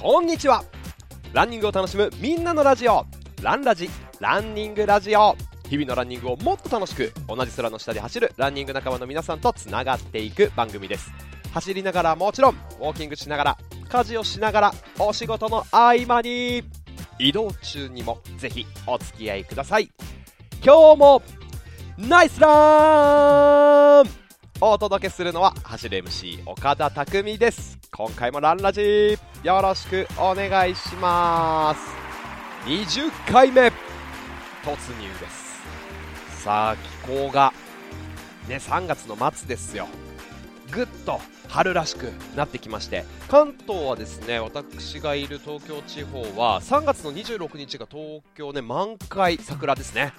こんにちは。ランニングを楽しむみんなのラジオ。ランラジランニングラジオ。日々のランニングをもっと楽しく同じ空の下で走るランニング仲間の皆さんとつながっていく番組です。走りながらもちろんウォーキングしながら家事をしながらお仕事の合間に移動中にもぜひお付き合いください。今日もナイスラン!お届けするのは走る MC 岡田匠です。今回もランラジよろしくお願いします。20回目突入です。さあ気候がね3月の末ですよ。ぐっと春らしくなってきまして関東はですね私がいる東京地方は3月の26日が東京ね満開桜ですね。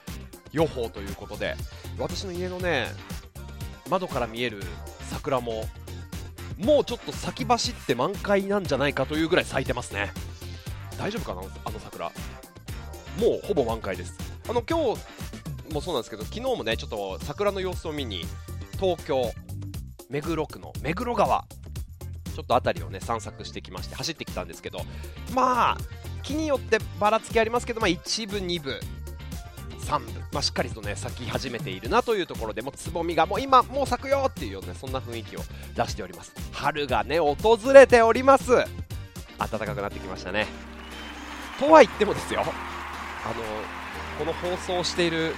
予報ということで私の家のね窓から見える桜ももうちょっと先走って満開なんじゃないかというぐらい咲いてますね。大丈夫かなあの桜。もうほぼ満開です。あの今日もそうなんですけど昨日もねちょっと桜の様子を見に東京目黒区の目黒川ちょっと辺りをね散策してきまして走ってきたんですけどまあ木によってばらつきありますけど、まあ、1部2部3部、まあ、しっかりとね咲き始めているなというところでもつぼみがもう今もう咲くよっていうような、そんな雰囲気を出しております。春がね訪れております。暖かくなってきましたね。とは言ってもですよ。あのこの放送している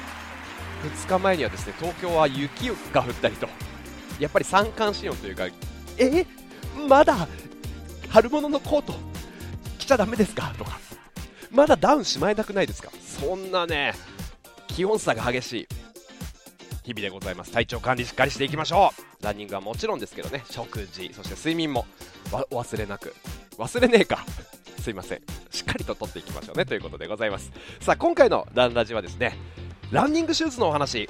2日前にはですね東京は雪が降ったりとやっぱり三寒四温というかえ？まだ春物のコート着ちゃだめですか？とかまだダウンしまえなくないですか？そんなね気温差が激しい。日々でございます。体調管理しっかりしていきましょう。ランニングはもちろんですけどね。食事そして睡眠も。お忘れなく。忘れねえか。すいません。しっかりと取っていきましょうね。ということでございます。さあ今回のランラジはですねランニングシューズのお話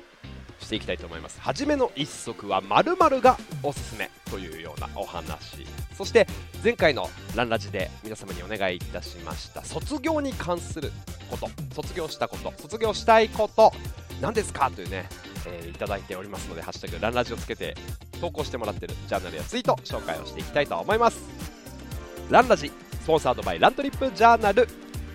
していきたいと思います。初めの一足は〇〇がおすすめというようなお話。そして前回のランラジで皆様にお願いいたしました。卒業に関すること。卒業したこと。卒業したいこと。何ですかというね、えー、いただいておりますので「ハッシュタグランラジ」をつけて投稿してもらってるジャーナルやツイート紹介をしていきたいと思います。ランラジスポンサードバイラントリップジャーナル。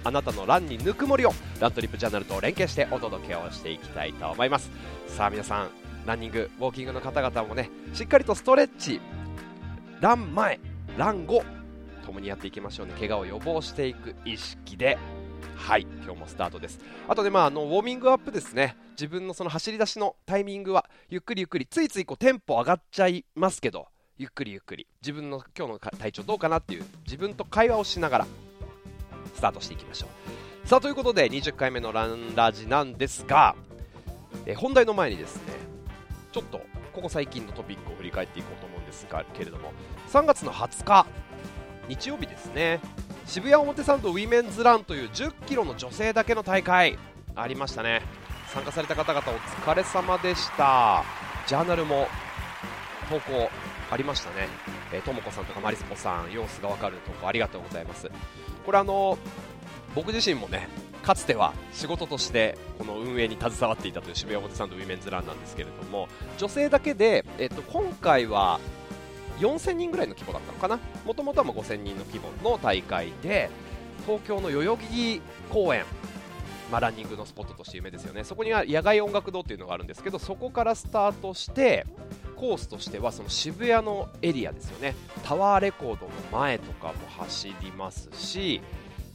あなたのランにぬくもりをラントリップジャーナルと連携してお届けをしていきたいと思います。さあ皆さんランニングウォーキングの方々もねしっかりとストレッチラン前ラン後ともにやっていきましょうね。怪我を予防していく意識で。はい今日もスタートです。あとねまああのウォーミングアップですね。自分のその走り出しのタイミングはゆっくりゆっくりついついこうテンポ上がっちゃいますけどゆっくりゆっくり。自分の今日の体調どうかなっていう自分と会話をしながらスタートしていきましょう。さあということで20回目のランラジなんですが、え本題の前にですねちょっとここ最近のトピックを振り返っていこうと思うんですがけれども3月の20日日曜日ですね。渋谷表参道ウィメンズランという1 0キロの女性だけの大会ありましたね。参加された方々お疲れ様でした。ジャーナルも投稿ありましたね。とも子さんとかマリスポさん様子がわかる投稿ありがとうございます。これあの僕自身もねかつては仕事としてこの運営に携わっていたという渋谷表参道ウィメンズランなんですけれども女性だけで、えっと、今回は4000人ぐらいの規模だったのかな？もともとは5000人の規模の大会で東京の代々木公園まあ、ランニングのスポットとして有名ですよね。そこには野外音楽堂っていうのがあるんですけどそこからスタートしてコースとしてはその渋谷のエリアですよね。タワーレコードの前とかも走りますし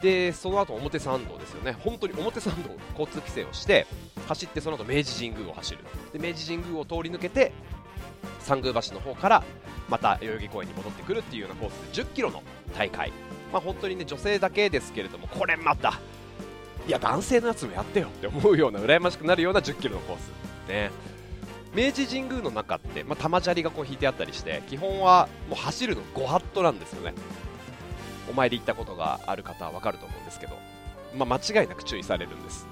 でその後表参道ですよね。本当に表参道交通規制をして走ってその後明治神宮を走る。で明治神宮を通り抜けて三宮橋の方からまた代々木公園に戻ってくるっていうようなコースで1 0キロの大会、まあ、本当にね女性だけですけれどもこれまたいや男性のやつもやってよって思うような羨ましくなるような1 0キロのコースね。明治神宮の中って、まあ、玉砂利がこう引いてあったりして基本はもう走るの5ハットなんですよね。お参り行ったことがある方は分かると思うんですけど、まあ、間違いなく注意されるんです。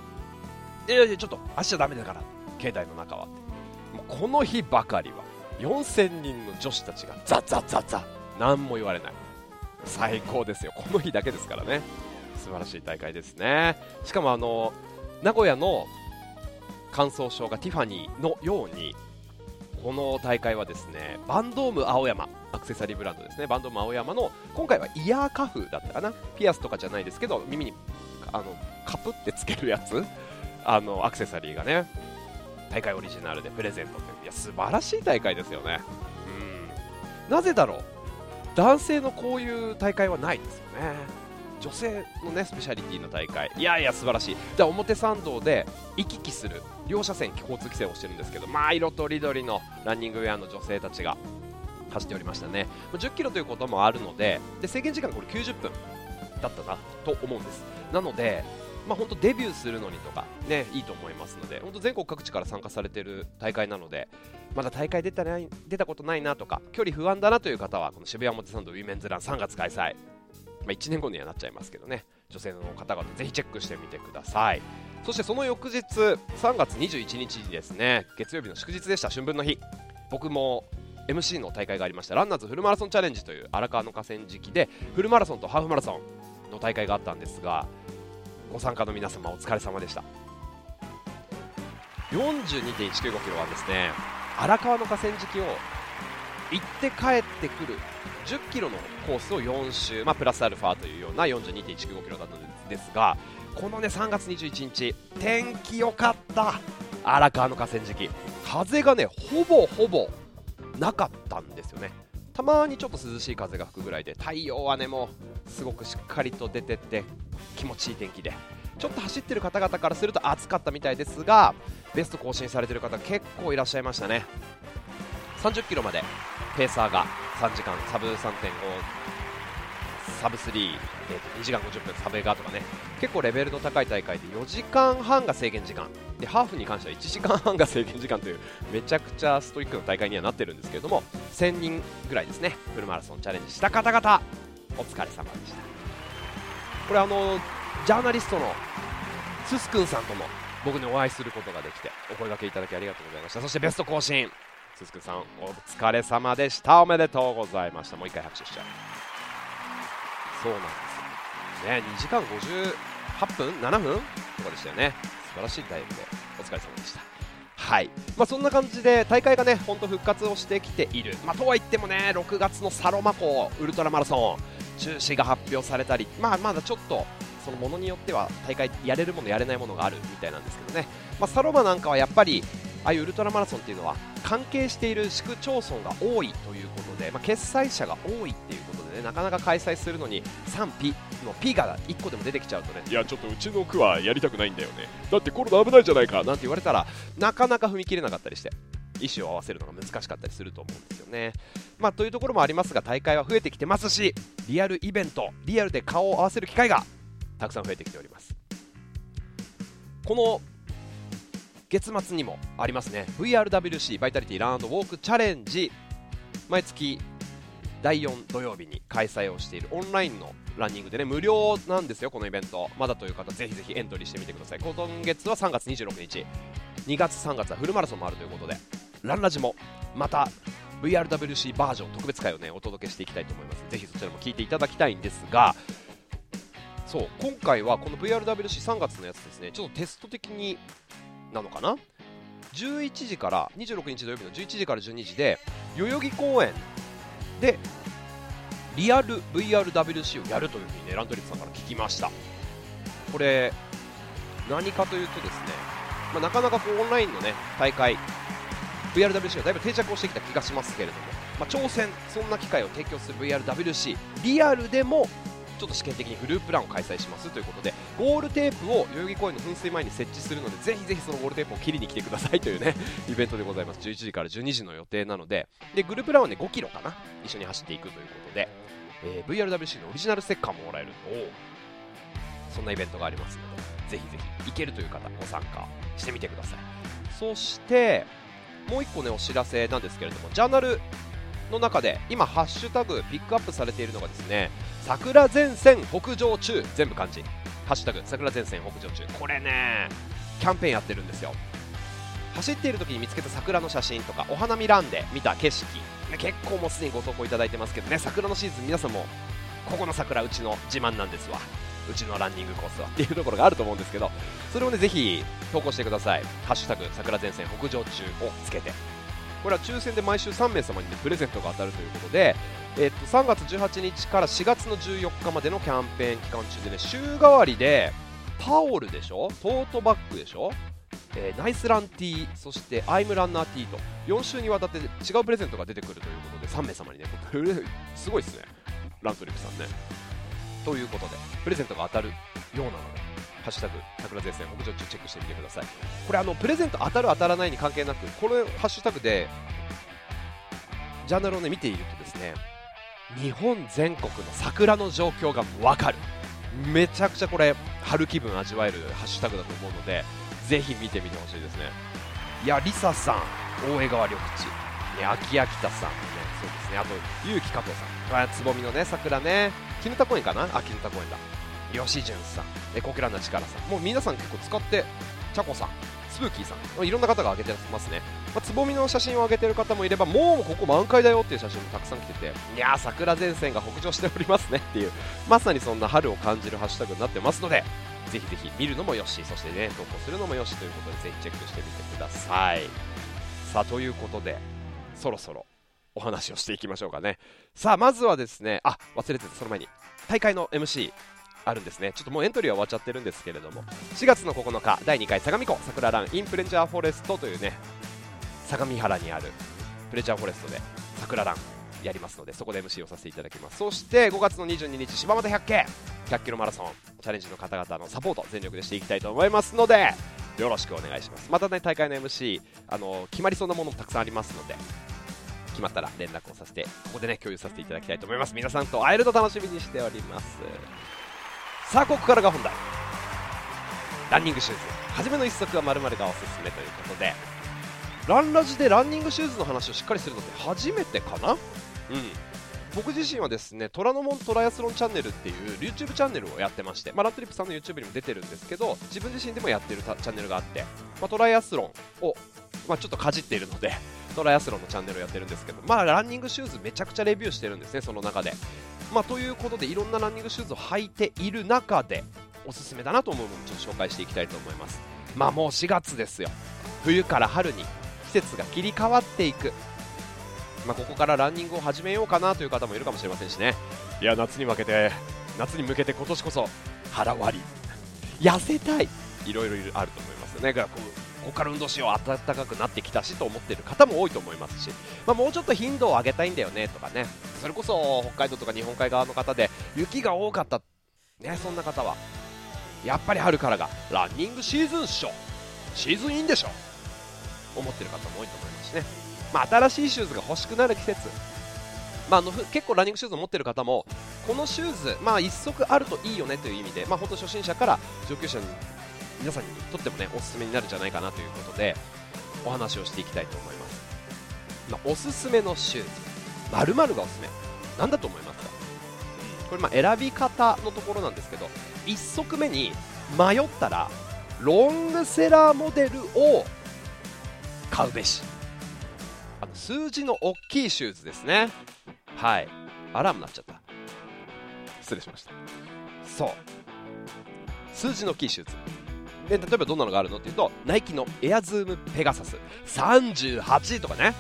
いやいやちょっと走っちゃだめだから境内の中は。もうこの日ばかりは4000人の女子たちがザッザッザッザ何も言われない。最高ですよ。この日だけですからね。素晴らしい大会ですね。しかもあの名古屋の感想賞がティファニーのようにこの大会はですねバンドーム青山アクセサリーブランドですね。バンドーム青山の今回はイヤーカフだったかな？ピアスとかじゃないですけど耳にあのカプってつけるやつ？あのアクセサリーがね。大会オリジナルでプレゼントという。いや素晴らしい大会ですよね。うん。なぜだろう？男性のこういう大会はないですよね。女性のねスペシャリティの大会。いやいや素晴らしい。じゃ表参道で行き来する。両車線交通規制をしてるんですけどまあ色とりどりのランニングウェアの女性たちが走っておりましたね。10キロということもあるのでで制限時間これ90分だったなと思うんです。なのでまあ、本当デビューするのにとか、ね、いいと思いますので本当全国各地から参加されている大会なのでまだ大会出たない出たことないなとか距離不安だなという方はこの渋谷表参道ウィメンズラン3月開催、まあ、1年後にはなっちゃいますけどね。女性の方々ぜひチェックしてみてください。そしてその翌日3月21日にですね月曜日の祝日でした春分の日。僕も MC の大会がありましたランナーズフルマラソンチャレンジという荒川の河川敷でフルマラソンとハーフマラソンの大会があったんですがご参加の皆様お疲れ様でした。42.195キロはですね荒川の河川敷を行って帰ってくる10キロのコースを4周、まあ、プラスアルファというような42.195キロだったんですがこのね3月21日天気良かった。荒川の河川敷。風がねほぼほぼなかったんですよね。たまにちょっと涼しい風が吹くぐらいで太陽はねもうすごくしっかりと出てて気持ちいい天気で。ちょっと走ってる方々からすると暑かったみたいですがベスト更新されてる方結構いらっしゃいましたね。30キロまでペーサーが3時間サブ3.5サブ3、えー、と2時間50分サブエガーとかね。結構レベルの高い大会で4時間半が制限時間。でハーフに関しては1時間半が制限時間というめちゃくちゃストイックな大会にはなってるんですけれども1000人ぐらいですね。フルマラソンチャレンジした方々お疲れ様でした。これあのジャーナリストのススくんさんとも僕にお会いすることができてお声掛けいただきありがとうございました。そしてベスト更新。ススくさんお疲れ様でした。おめでとうございました。もう一回拍手しちゃう。そうなんですよ。ね2時間58分7分とかでしたよね。素晴らしいタイムでお疲れ様でした。はい。まあ、そんな感じで大会がね本当復活をしてきている、まあ、とはいってもね6月のサロマ湖ウルトラマラソン中止が発表されたり、まあ、まだちょっとそのものによっては大会やれるものやれないものがあるみたいなんですけどね、まあ、サロマなんかはやっぱりああいうウルトラマラソンっていうのは関係している市区町村が多いということで、まあ、決済者が多いっていうことでねなかなか開催するのに賛否の P が1個でも出てきちゃうとね。いやちょっとうちの区はやりたくないんだよね。だってコロナ危ないじゃないかなんて言われたらなかなか踏み切れなかったりして意思を合わせるのが難しかったりすると思うんですよね。まあ、というところもありますが大会は増えてきてますしリアルイベントリアルで顔を合わせる機会がたくさん増えてきております。この月末にもありますね。VRWC バイタリティランウォークチャレンジ。毎月第4土曜日に開催をしているオンラインのランニングでね無料なんですよこのイベント。まだという方ぜひぜひエントリーしてみてください。今月は3月26日。2月3月はフルマラソンもあるということでランラジもまた VRWC バージョン特別会をねお届けしていきたいと思います。ぜひそちらも聞いていただきたいんですがそう今回はこの VRWC3 月のやつですね。ちょっとテスト的になのかな？11時から26日土曜日の11時から12時で代々木公園でリアル VRWC をやるというふうにねランドリップさんから聞きました。これ何かというとですね、まあ、なかなかこうオンラインのね大会 VRWC はだいぶ定着をしてきた気がしますけれども、まあ、挑戦そんな機会を提供する VRWC リアルでもちょっと試験的にグループランを開催しますということでゴールテープを代々木公園の噴水前に設置するのでぜひぜひそのゴールテープを切りに来てくださいというね イベントでございます。11時から12時の予定なのででグループランはね5キロかな？一緒に走っていくということで、えー、VRWC のオリジナルステッカーももらえるそんなイベントがありますのでぜひぜひ行けるという方ご参加してみてください。そしてもう1個ねお知らせなんですけれどもジャーナルの中で今ハッシュタグピックアップされているのがですね桜前線北上中全部漢字。ハッシュタグ桜前線北上中。これねキャンペーンやってるんですよ。走っている時に見つけた桜の写真とかお花見ランで見た景色。結構もうすでにご投稿いただいてますけどね桜のシーズン皆さんもここの桜うちの自慢なんですわ。うちのランニングコースは。っていうところがあると思うんですけどそれをねぜひ投稿してください「ハッシュタグ桜前線北上中」をつけて。これは抽選で毎週3名様に、ね、プレゼントが当たるということで、え、っと3月18日から4月の14日までのキャンペーン期間中でね週替わりでタオルでしょ？トートバッグでしょ？えー、ナイスランティー、そしてアイムランナーティーと4週にわたって違うプレゼントが出てくるということで3名様にね、すごいですね、ラントリップさんね。ということで、プレゼントが当たるようなので、ハッシュタグ、桜前線、北上中チェックしてみてください。これ、あの、プレゼント当たる当たらないに関係なく、このハッシュタグで、ジャーナルをね、見ているとですね、日本全国の桜の状況がわかる。めちゃくちゃこれ、春気分味わえるハッシュタグだと思うので、ぜひ見てみてほしいですね。いやリサさん大江川緑地。ね秋秋田さん。ねそうですね。あと結城加藤さん。つぼみのね桜ね。絹田公園かな？あ絹田公園だ。吉潤さん。えこけらな力さん。もう皆さん結構使ってちゃこさん。スプーキーさん。いろんな方が上げてますね、まあ、つぼみの写真を上げてる方もいればもうここ満開だよっていう写真もたくさん来てていや桜前線が北上しておりますねっていうまさにそんな春を感じるハッシュタグになってますのでぜひぜひ見るのもよしそしてね投稿するのもよしということでぜひチェックしてみてください。さあということでそろそろお話をしていきましょうかね。さあまずはですねあ忘れてたその前に大会の MC あるんですね。ちょっともうエントリーは終わっちゃってるんですけれども。4月の9日第2回相模湖桜ランインプレンジャーフォレストというね相模原にあるプレジャーフォレストで桜ランやりますのでそこで MC をさせていただきます。そして5月の22日柴又100系100キロマラソンチャレンジの方々のサポート全力でしていきたいと思いますのでよろしくお願いします。またね大会の MC あの決まりそうなものもたくさんありますので決まったら連絡をさせてここでね共有させていただきたいと思います。皆さんと会えると楽しみにしております。さあここからが本題。ランニングシューズ。初めの一足は〇〇がおすすめということで。ランラジでランニングシューズの話をしっかりするのって初めてかな？うん。僕自身はですね虎ノ門トライアスロンチャンネルっていう YouTube チャンネルをやってまして、まあ、ラントリップさんの YouTube にも出てるんですけど自分自身でもやってるチャンネルがあって、まあ、トライアスロンを、まあ、ちょっとかじっているのでトライアスロンのチャンネルをやってるんですけど、まあ、ランニングシューズめちゃくちゃレビューしてるんですねその中で、まあ、ということでいろんなランニングシューズを履いている中でおすすめだなと思うものをちょっと紹介していきたいと思います。まあもう4月ですよ。冬から春に季節が切り替わっていく、まあ、ここからランニングを始めようかなという方もいるかもしれませんしね。いや夏に向けて夏に向けて今年こそ腹割り。痩せたい。いろいろあると思いますよね。からここから運動しよう。暖かくなってきたしと思っている方も多いと思いますし、まあ、もうちょっと頻度を上げたいんだよねとかね。それこそ北海道とか日本海側の方で雪が多かった、ね、そんな方は。やっぱり春からがランニングシーズンっしょシーズンインでしょ。思ってる方も多いと思いますしね、まあ、新しいシューズが欲しくなる季節、まあ、あの結構ランニングシューズを持ってる方もこのシューズ、まあ、1足あるといいよねという意味で、まあ、本当初心者から上級者に皆さんにとってもねおすすめになるんじゃないかなということでお話をしていきたいと思います、まあ、おすすめのシューズ。〇〇がおすすめ。なんだと思いますか、これまあ選び方のところなんですけど1足目に迷ったらロングセラーモデルを買うべし。あの数字の大きいシューズですね。はい。アラームなっちゃった。失礼しました。そう。数字の大きいシューズ。で例えばどんなのがあるのっていうとナイキのエアズームペガサス。38とかね。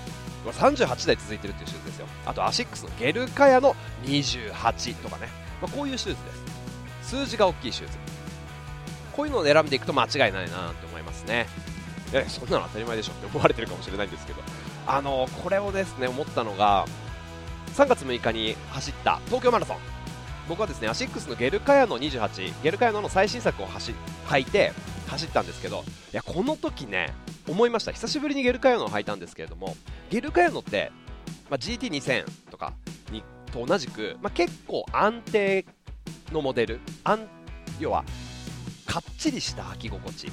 これ38台続いてるっていうシューズですよ。あとアシックスのゲルカヤノ28とかね、まあ、こういうシューズです。数字が大きいシューズ。こういうのを選んでいくと間違いないなと思いますね。えそんなの当たり前でしょって思われてるかもしれないんですけど。あのこれをですね思ったのが3月6日に走った東京マラソン。僕はですねアシックスのゲルカヤノ28ゲルカヤノの最新作を走履いて走ったんですけどいやこの時ね思いました。久しぶりにゲルカヤノを履いたんですけれどもゲルカヤノって、まあ、GT2000 とかにと同じく、まあ、結構安定のモデル。要はかっちりした履き心地。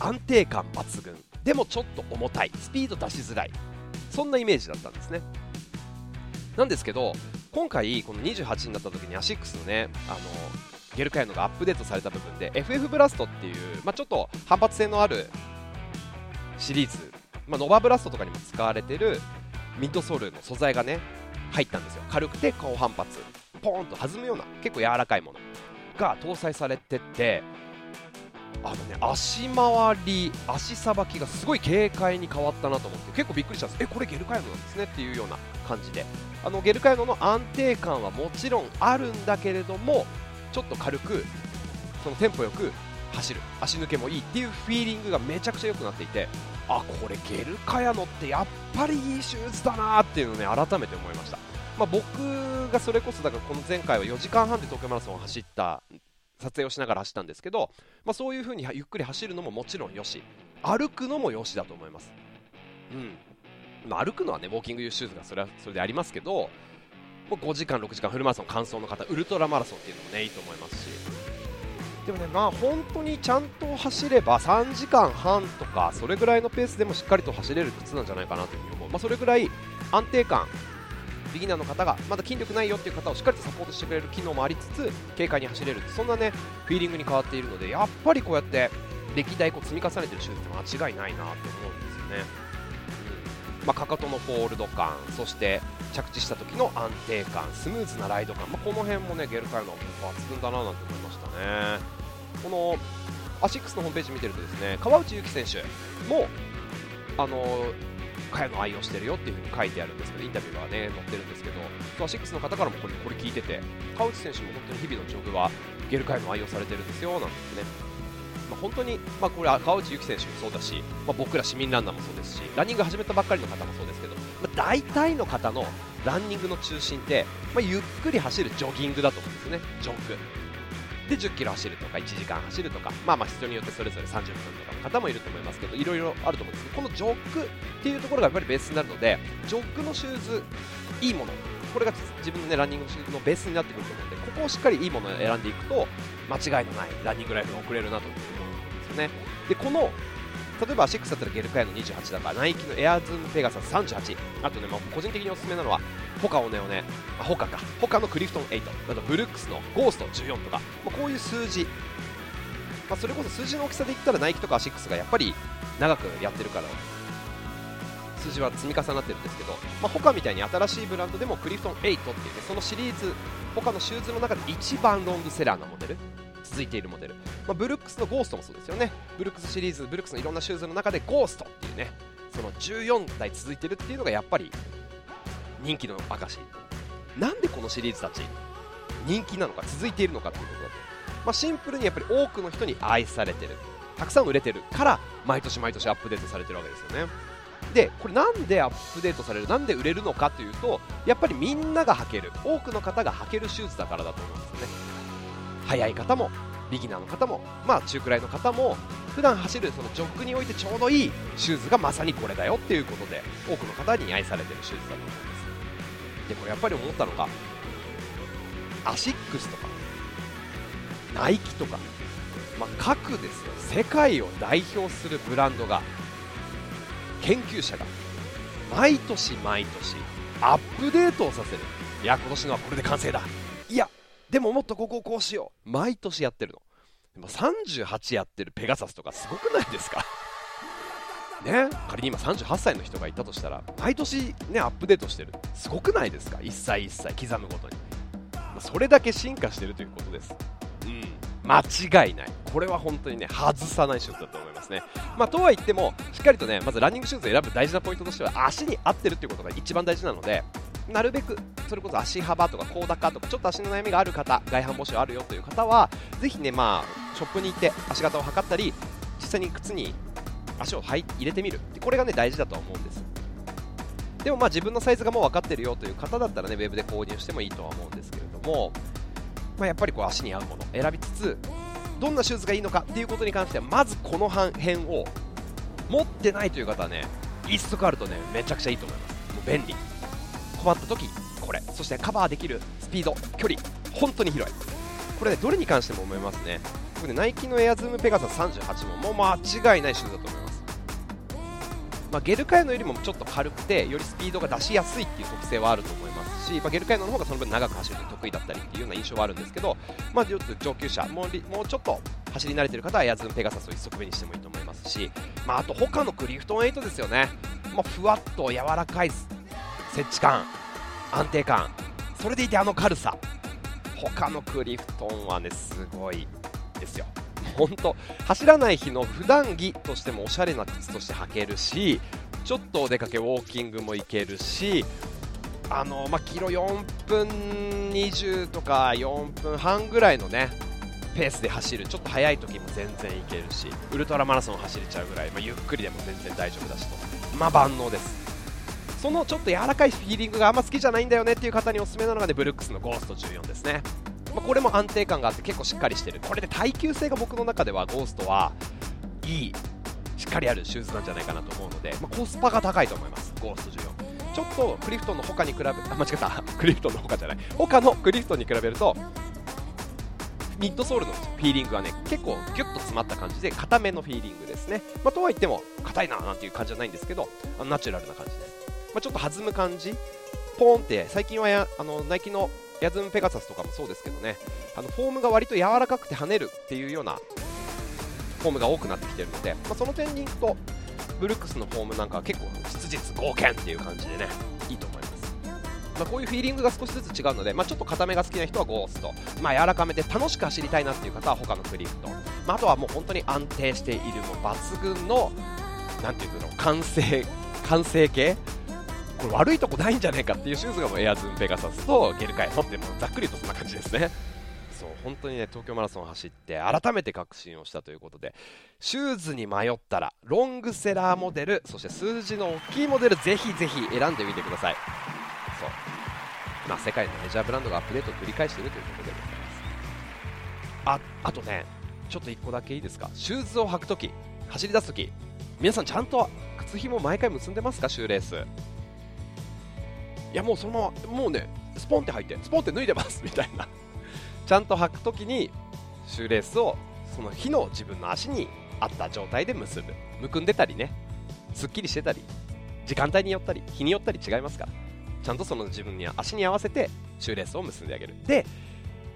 安定感抜群。でもちょっと重たい。スピード出しづらい。そんなイメージだったんですね。なんですけど今回この28になった時にアシックスのねあのゲルカヤノがアップデートされた部分で FF ブラストっていう、まあ、ちょっと反発性のあるシリーズ、まあ、ノバブラストとかにも使われてるミッドソールの素材がね入ったんですよ。軽くて高反発。ポーンと弾むような結構柔らかいものが搭載されててあのね足回り、足さばきがすごい軽快に変わったなと思って結構びっくりしたんです。えこれゲルカヤノなんですねっていうような感じで。あのゲルカヤノの安定感はもちろんあるんだけれどもちょっと軽くそのテンポよく走る足抜けもいいっていうフィーリングがめちゃくちゃ良くなっていてあこれゲルカヤノってやっぱりいいシューズだなっていうのをね改めて思いました、まあ、僕がそれこそだからこの前回は4時間半で東京マラソンを走った撮影をしながら走ったんですけど、まあ、そういう風にゆっくり走るのももちろんよし歩くのもよしだと思います、うん。まあ、歩くのはねウォーキングユーシューズがそれはそれでありますけどもう5時間、6時間フルマラソン完走の方ウルトラマラソンっていうのもねいいと思いますし。でもね、まあ本当にちゃんと走れば3時間半とかそれぐらいのペースでもしっかりと走れる靴なんじゃないかなというふうに思う、まあ、それぐらい安定感ビギナーの方がまだ筋力ないよっていう方をしっかりとサポートしてくれる機能もありつつ軽快に走れるそんなねフィーリングに変わっているのでやっぱりこうやって歴代こう積み重ねてるシューズって間違いないなと思うんですよね、まあ、かかとのホールド感そして着地した時の安定感スムーズなライド感、まあ、この辺もねゲルカヤノ抜群だななんて思いましたね。このアシックスのホームページ見てるとですね川内優輝選手もあのカヤノ愛用してるよっていう風に書いてあるんですけどインタビューがね載ってるんですけどアシックスの方からもこれこれ聞いてて川内選手も本当に日々のジョグはゲルカイの愛用されてるんですよなんですね。まあ、本当に、まあ、これは川内優輝選手もそうだし、まあ、僕ら市民ランナーもそうですしランニング始めたばっかりの方もそうですけど、まあ、大体の方のランニングの中心って、ま、ゆっくり走るジョギングだと思うんですねジョグ。で10キロ走るとか1時間走るとか、まあ、まあ人によってそれぞれ30分とかの方もいると思いますけどいろいろあると思うんですけどこのジョッグっていうところがやっぱりベースになるのでジョッグのシューズいいものこれが自分の、ね、ランニングのシューズのベースになってくると思うのでここをしっかりいいものを選んでいくと間違いのないランニングライフが送れるなと思うんですよね。でこの例えば6だったらゲルカヤノ28だからナイキのエアズームペガサス38あとね、まあ、個人的におすすめなのはホカオネオネあホカか。ホカのクリフトン8あとブルックスのゴースト14とか、まあ、こういう数字、まあ、それこそ数字の大きさで言ったらナイキとかアシックスがやっぱり長くやってるから数字は積み重なってるんですけど、まあ、ホカみたいに新しいブランドでもクリフトン8っていうねそのシリーズ他のシューズの中で一番ロングセラーなモデル。続いているモデル、まあ、ブルックスのゴーストもそうですよね。ブルックスシリーズブルックスのいろんなシューズの中でゴーストっていうね。その14代続いてるっていうのがやっぱり人気の証なんでこのシリーズたち人気なのか続いているのかっていうことだと、まあ、シンプルにやっぱり多くの人に愛されてる。たくさん売れてるから毎年毎年アップデートされてるわけですよね。でこれなんでアップデートされるなんで売れるのかというとやっぱりみんなが履ける多くの方が履けるシューズだからだと思うんですよね。速い方もビギナーの方も、まあ、中くらいの方も普段走るそのジョッグにおいてちょうどいいシューズがまさにこれだよっていうことで多くの方に愛されてるシューズだと思います。でこれやっぱり思ったのがアシックスとかナイキとか、まあ、各ですよ。世界を代表するブランドが研究者が毎年毎年アップデートをさせる。いや今年のはこれで完成だ。いやでももっとここをこうしよう。毎年やってるの。でも38やってるペガサスとかすごくないですか？ね、仮に今38歳の人がいたとしたら毎年、ね、アップデートしてる。すごくないですか？1歳1歳刻むごとに、ま、それだけ進化してるということです。うん。間違いない。これは本当にね外さないシューズだと思いますね。まあ、とは言ってもしっかりとねまずランニングシューズを選ぶ大事なポイントとしては足に合ってるっていうことが一番大事なのでなるべくそれこそ足幅とか高高とかちょっと足の悩みがある方外反母趾あるよという方はぜひねまあショップに行って足型を測ったり実際に靴に足を入れてみる。これがね大事だとは思うんです。でもまあ自分のサイズがもう分かってるよという方だったらねウェブで購入してもいいとは思うんですけれども、まあ、やっぱりこう足に合うもの選びつつどんなシューズがいいのかっていうことに関してはまずこの辺を持ってないという方はね一足あるとねめちゃくちゃいいと思います。もう便利。困った時これ。そしてカバーできるスピード距離。本当に広い。これねどれに関しても思いますね。僕ねナイキのエアズームペガサス38ももう間違いないシューズだと思いますまあ、ゲルカヤノよりもちょっと軽くてよりスピードが出しやすいっていう特性はあると思いますし、まあ、ゲルカヤノの方がその分長く走るの得意だったりっていうような印象はあるんですけど、まあ、ちょっと上級者もうもうちょっと走り慣れてる方はエアズームペガサスを一足目にしてもいいと思いますし、まあ、あと他のクリフトン8ですよね、まあ、ふわっと柔らかい接地感安定感。それでいてあの軽さ。他のクリフトンはねすごいですよ。本当走らない日の普段着としてもおしゃれな靴として履けるしちょっとお出かけウォーキングも行けるしあの、まあ、キロ4分20とか4分半ぐらいのねペースで走るちょっと速い時も全然いけるしウルトラマラソン走れちゃうぐらい、まあ、ゆっくりでも全然大丈夫だしと。まあ万能です。そのちょっと柔らかいフィーリングがあんま好きじゃないんだよねっていう方におすすめなのがねブルックスのゴースト14ですね、まあ、これも安定感があって結構しっかりしてる。これで耐久性が僕の中ではゴーストはいいしっかりあるシューズなんじゃないかなと思うので、まあ、コスパが高いと思います。ゴースト14ちょっとクリフトンの他に比べあ間違った。クリフトンの他じゃない。他のクリフトンに比べるとミッドソールのフィーリングはね結構ギュッと詰まった感じで硬めのフィーリングですね、まあ、とはいっても硬いななんていう感じじゃないんですけどあのナチュラルな感じで、まあ、ちょっと弾む感じ。ポーンって最近はあのナイキのヤズムペガサスとかもそうですけどね。あのフォームが割と柔らかくて跳ねるっていうようなフォームが多くなってきてるので、まあ、その点に行くとブルックスのフォームなんかは結構質実剛健っていう感じでねいいと思います。まあ、こういうフィーリングが少しずつ違うので、まあ、ちょっと硬めが好きな人はゴースト、まあ、柔らかめで楽しく走りたいなっていう方は他のクリフト、まあ、とはもう本当に安定しているもう抜群のなんていうの完成完成形これ悪いとこないんじゃないかっていうシューズがもうエアズンペガサスとゲルカエノってもうざっくりとそんな感じですね。そう本当にね東京マラソン走って改めて確信をしたということでシューズに迷ったらロングセラーモデルそして数字の大きいモデルぜひぜひ選んでみてください。そう。まあ、世界のメジャーブランドがアップデートを繰り返しているということでございますああとねちょっと1個だけいいですか？シューズを履くとき走り出すとき皆さんちゃんと靴ひも毎回結んでますか？シューレース。いやもうそのままもうねスポンって履いてスポンって脱いでますみたいな。ちゃんと履くときにシューレースをその日の自分の足に合った状態で結ぶ。むくんでたりね。すっきりしてたり。時間帯によったり日によったり違いますから。ちゃんとその自分に足に合わせてシューレースを結んであげる。で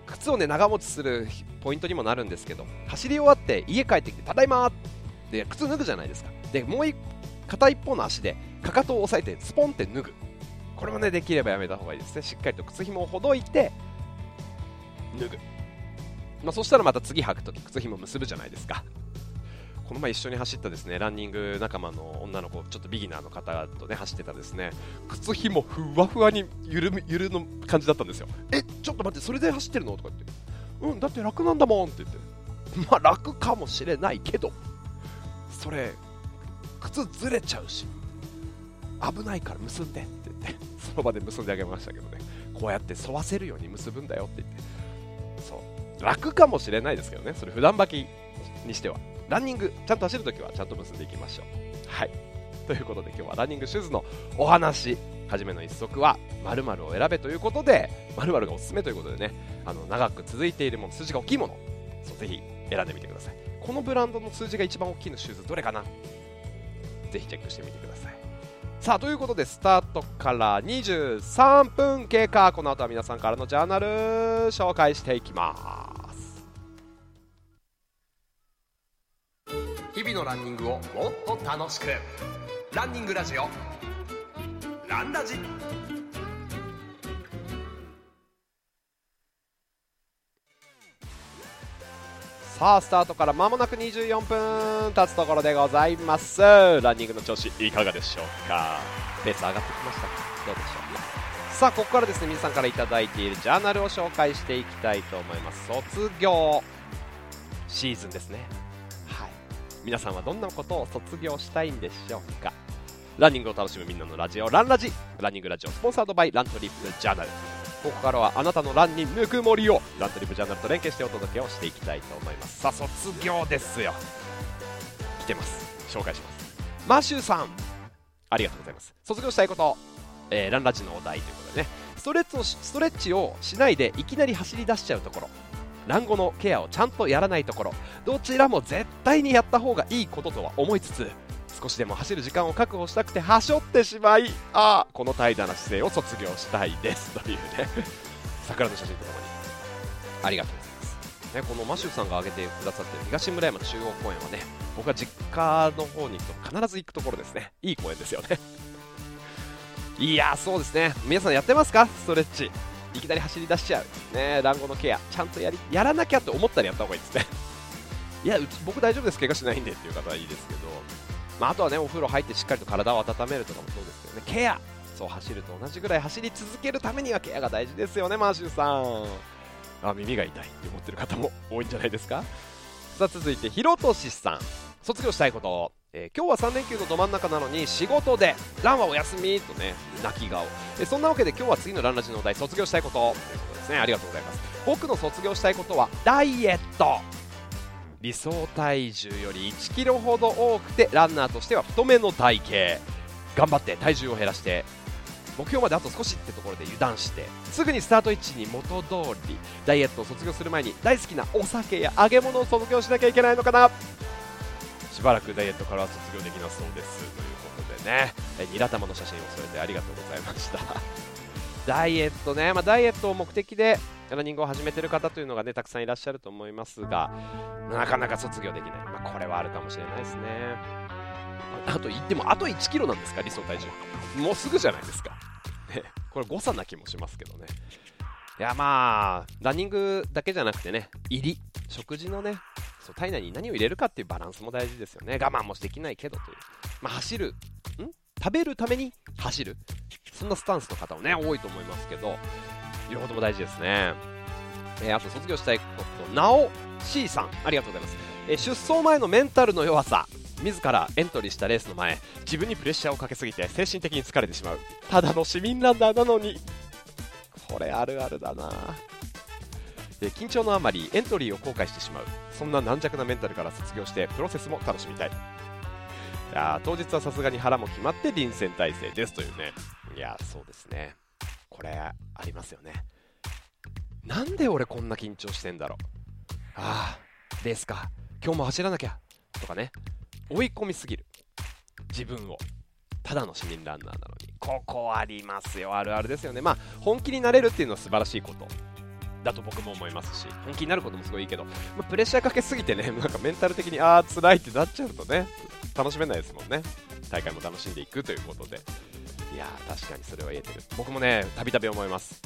靴をね長持ちするポイントにもなるんですけど走り終わって家帰ってきてただいまって靴脱ぐじゃないですか。でもう片一方の足でかかとを押さえてスポンって脱ぐ。これもねできればやめた方がいいですね。しっかりと靴紐をほどいて脱ぐ、まあ、そしたらまた次履くとき靴紐結ぶじゃないですか。この前一緒に走ったですねランニング仲間の女の子、ちょっとビギナーの方とね走ってたですね。靴ひもふわふわにゆるゆるの感じだったんですよ。え、ちょっと待って、それで走ってるの？とか言って、うん、だって楽なんだもんって言って、まあ楽かもしれないけど、それ、靴ずれちゃうし、危ないから結んでって、その場で結んであげましたけどね、こうやって沿わせるように結ぶんだよって言って、そう楽かもしれないですけどね、それ普段履きにしては。ランニング、ちゃんと走るときはちゃんと結んでいきましょう。はい。ということで今日はランニングシューズのお話、はじめの一足は〇〇を選べということで、〇〇がおすすめということでね、あの長く続いているもの、数字が大きいもの、そうぜひ選んでみてください。このブランドの数字が一番大きいのシューズどれかな？ぜひチェックしてみてください。さあということでスタートから23分経過。この後は皆さんからのジャーナル紹介していきます。日々のランニングをもっと楽しく。ランニングラジオ。ランラジ。さあスタートから間もなく24分経つところでございます。ランニングの調子いかがでしょうか？ペース上がってきましたか？どうでしょう？かさあここからですね皆さんから頂いているジャーナルを紹介していきたいと思います。卒業シーズンですね。はい。皆さんはどんなことを卒業したいんでしょうか？ランニングを楽しむみんなのラジオランラジ。ランニングラジオスポンサードバイラントリップジャーナル。ここからはあなたのランにぬくもりをラントリップジャーナルと連携してお届けをしていきたいと思います。さあ卒業ですよ。来てます。紹介します。マシューさんありがとうございます。卒業したいこと、えー、ランラジのお題ということでね。ストレッチをストレッチをしないでいきなり走り出しちゃうところ。卵後のケアをちゃんとやらないところ。どちらも絶対にやった方がいいこととは思いつつ少しでも走る時間を確保したくてはしょってしまいああこの怠惰な姿勢を卒業したいですというね 桜の写真とともに。ありがとうございます。ね、このマシューさんが挙げてくださっている東村山中央公園はね僕は実家の方に行くと必ず行くところですね。いい公園ですよね。いやそうですね。皆さんやってますか？ストレッチ。いきなり走り出しちゃう、ね、団子のケア、ちゃんとやりやらなきゃと思ったらやった方がいいですね。いやうち僕大丈夫です。怪我しないんでっていう方はいいですけど、まあ、あとはねお風呂入ってしっかりと体を温めるとかもそうですけどね。ケア。そう走ると同じぐらい走り続けるためにはケアが大事ですよねマーシューさん。あ耳が痛いって思ってる方も多いんじゃないですか。さあ続いてひろとしさん。卒業したいこと。えー、今日は3連休のど真ん中なのに仕事でランはお休みとね泣き顔、え、そんなわけで今日は次のランラジのお題卒業したいこと。ということですね。ありがとうございます。僕の卒業したいことはダイエット。理想体重より1キロほど多くてランナーとしては太めの体型。頑張って体重を減らして目標まであと少しってところで油断して。すぐにスタート位置に元通りダイエットを卒業する前に大好きなお酒や揚げ物を卒業しなきゃいけないのかな。しばらくダイエットからは卒業できなそうです。ということでね。ニラ玉の写真を添えてありがとうございました。ダイエットね、まあ、ダイエットを目的でランニングを始めてる方というのがねたくさんいらっしゃると思いますがなかなか卒業できない、まあ、これはあるかもしれないですね。あと言ってもあと1キロなんですか？理想体重。もうすぐじゃないですか、ね、これ誤差な気もしますけどね。いやまあランニングだけじゃなくてね入り食事のねそう体内に何を入れるかっていうバランスも大事ですよね。我慢もできないけどという、まあ、走るん？食べるために走る。そんなスタンスの方もね多いと思いますけど。両方とも大事ですね、えー、あと卒業したいことなお C さんありがとうございます、えー、出走前のメンタルの弱さ自らエントリーしたレースの前自分にプレッシャーをかけすぎて精神的に疲れてしまう。ただの市民ランナーなのに。これあるあるだな。で緊張のあまりエントリーを後悔してしまう。そんな軟弱なメンタルから卒業してプロセスも楽しみたい。いや当日はさすがに腹も決まって臨戦態勢ですというね。いやそうですね。これありますよね。なんで俺こんな緊張してんだろう。ああレースか。今日も走らなきゃ。とかね。追い込みすぎる。自分を。ただの市民ランナーなのに。ここありますよ。あるあるですよね。まあ本気になれるっていうのは素晴らしいこと。だと僕も思いますし。本気になることもすごいいいけど、まあ、プレッシャーかけすぎてね。なんかメンタル的にああ辛いってなっちゃうとね。楽しめないですもんね。大会も楽しんでいくということで。いや確かにそれは言えてる。僕もねたびたび思います。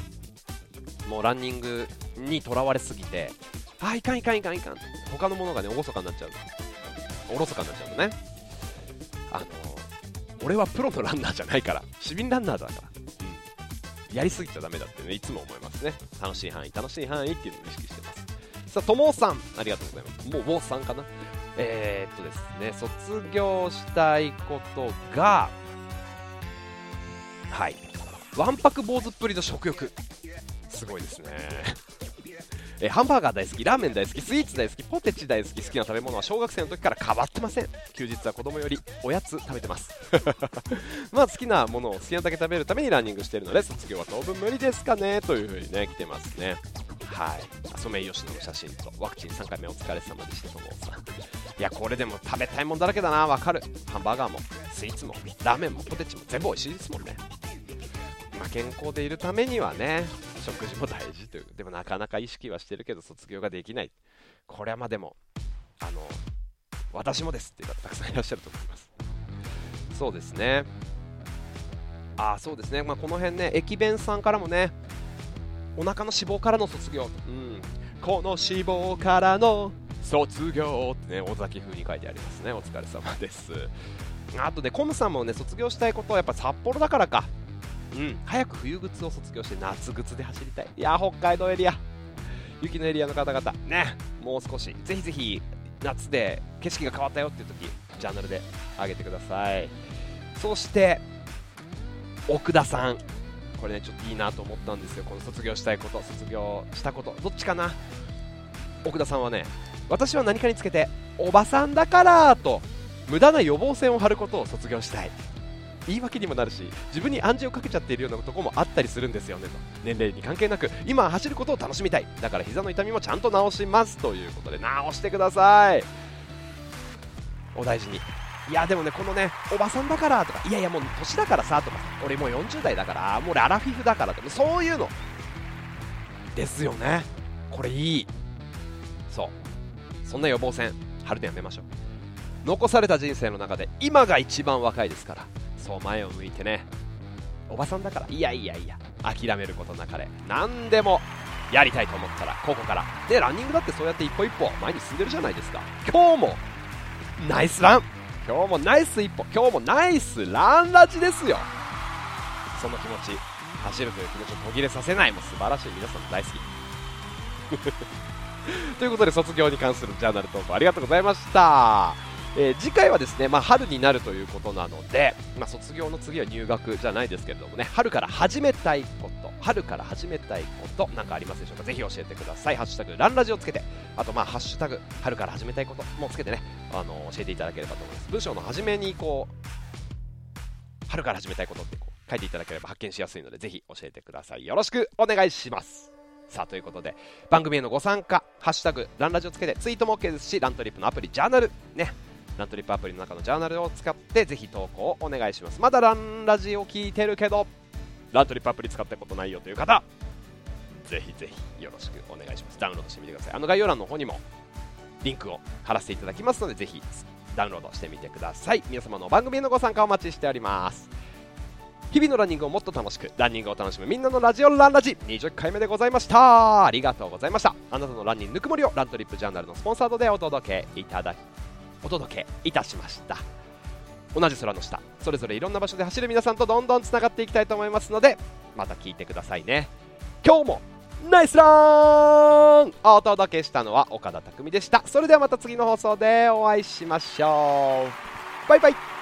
もうランニングにとらわれすぎてあいかんいかんいかんいかん。他のものがねおごそかになっちゃう。おろそかになっちゃうのね。あの俺はプロのランナーじゃないから市民ランナーだから。うん。やりすぎちゃだめだってねいつも思いますね。楽しい範囲楽しい範囲っていうのを意識してます。さあともさんありがとうございます。もうもうさんかな。えー、っとですね卒業したいことがはい。わんぱく坊主っぷりの食欲。すごいですね。えハンバーガー大好きラーメン大好きスイーツ大好きポテチ大好き好きな食べ物は小学生の時から変わってません。休日は子供よりおやつ食べてます。まあ好きなものを好きなだけ食べるためにランニングしているので卒業は当分無理ですかね。という風にね来てますね。はい。ソメイヨシノの写真とワクチン3回目お疲れ様でしたと思うさいやこれでも食べたいもんだらけだな。わかる。ハンバーガーもスイーツもラーメンもポテチも全部美味しいですもんね。まあ、健康でいるためにはね食事も大事というでもなかなか意識はしてるけど卒業ができない。これはまあでもあの私もですっていう方たくさんいらっしゃると思います。そうですね。あそうですね、まあ、この辺ね駅弁さんからもねお腹の脂肪からの卒業、うん、この脂肪からの卒業ってね尾崎風に書いてありますね。お疲れ様です。あとねコムさんもね卒業したいことはやっぱ札幌だからか。うん、早く冬靴を卒業して夏靴で走りたい。いや、北海道エリア、雪のエリアの方々、ね、もう少し、ぜひぜひ夏で景色が変わったよっていう時ジャーナルで上げてください。そして、奥田さん、これね、ちょっといいなと思ったんですよ、この卒業したいこと、卒業したこと、どっちかな？奥田さんはね、私は何かにつけて、おばさんだからと、無駄な予防線を張ることを卒業したい。言い訳にもなるし自分に暗示をかけちゃっているようなとこもあったりするんですよね。と年齢に関係なく今走ることを楽しみたい。だから膝の痛みもちゃんと治しますということで治してください。お大事に。いやでもねこのねおばさんだからとかいやいやもう年だからさとか俺もう40代だからもう俺アラフィフだからとかそういうの。ですよね。これいい。そう。そんな予防線張るのやめましょう。残された人生の中で今が一番若いですから。そう前を向いてね。おばさんだから。いやいやいや諦めることなかれ。何でもやりたいと思ったらここから。でランニングだってそうやって一歩一歩前に進んでるじゃないですか。今日もナイスラン。今日もナイス一歩。今日もナイスランラジですよ。その気持ち走るという気持ちを途切れさせない。も素晴らしい。皆さん大好き。ということで卒業に関するジャーナル投稿ありがとうございましたえー、次回はですね、まあ、春になるということなので、まあ、卒業の次は入学じゃないですけれどもね春から始めたいこと春から始めたいことなんかありますでしょうか？ぜひ教えてください。ハッシュタグランラジをつけてあとまあハッシュタグ春から始めたいこともつけてねあの教えていただければと思います。文章の初めにこう春から始めたいことってこう書いていただければ発見しやすいのでぜひ教えてください。よろしくお願いします。さあということで番組へのご参加「ハッシュタグランラジ」をつけてツイートも OK ですしラントリップのアプリジャーナルねラントリップアプリの中のジャーナルを使ってぜひ投稿をお願いします。まだランラジを聞いてるけどラントリップアプリ使ったことないよという方ぜひぜひよろしくお願いします。ダウンロードしてみてください。あの概要欄の方にもリンクを貼らせていただきますのでぜひダウンロードしてみてください。皆様の番組へのご参加お待ちしております。日々のランニングをもっと楽しくランニングを楽しむみんなのラジオランラジ20回目でございました。ありがとうございました。あなたのランニングぬくもりをラントリップジャーナルのスポンサードでお届けいただきお届けいたしました。同じ空の下。それぞれいろんな場所で走る皆さんとどんどんつながっていきたいと思いますのでまた聞いてくださいね。今日もナイスラン。お届けしたのは岡田匠でした。それではまた次の放送でお会いしましょう。バイバイ。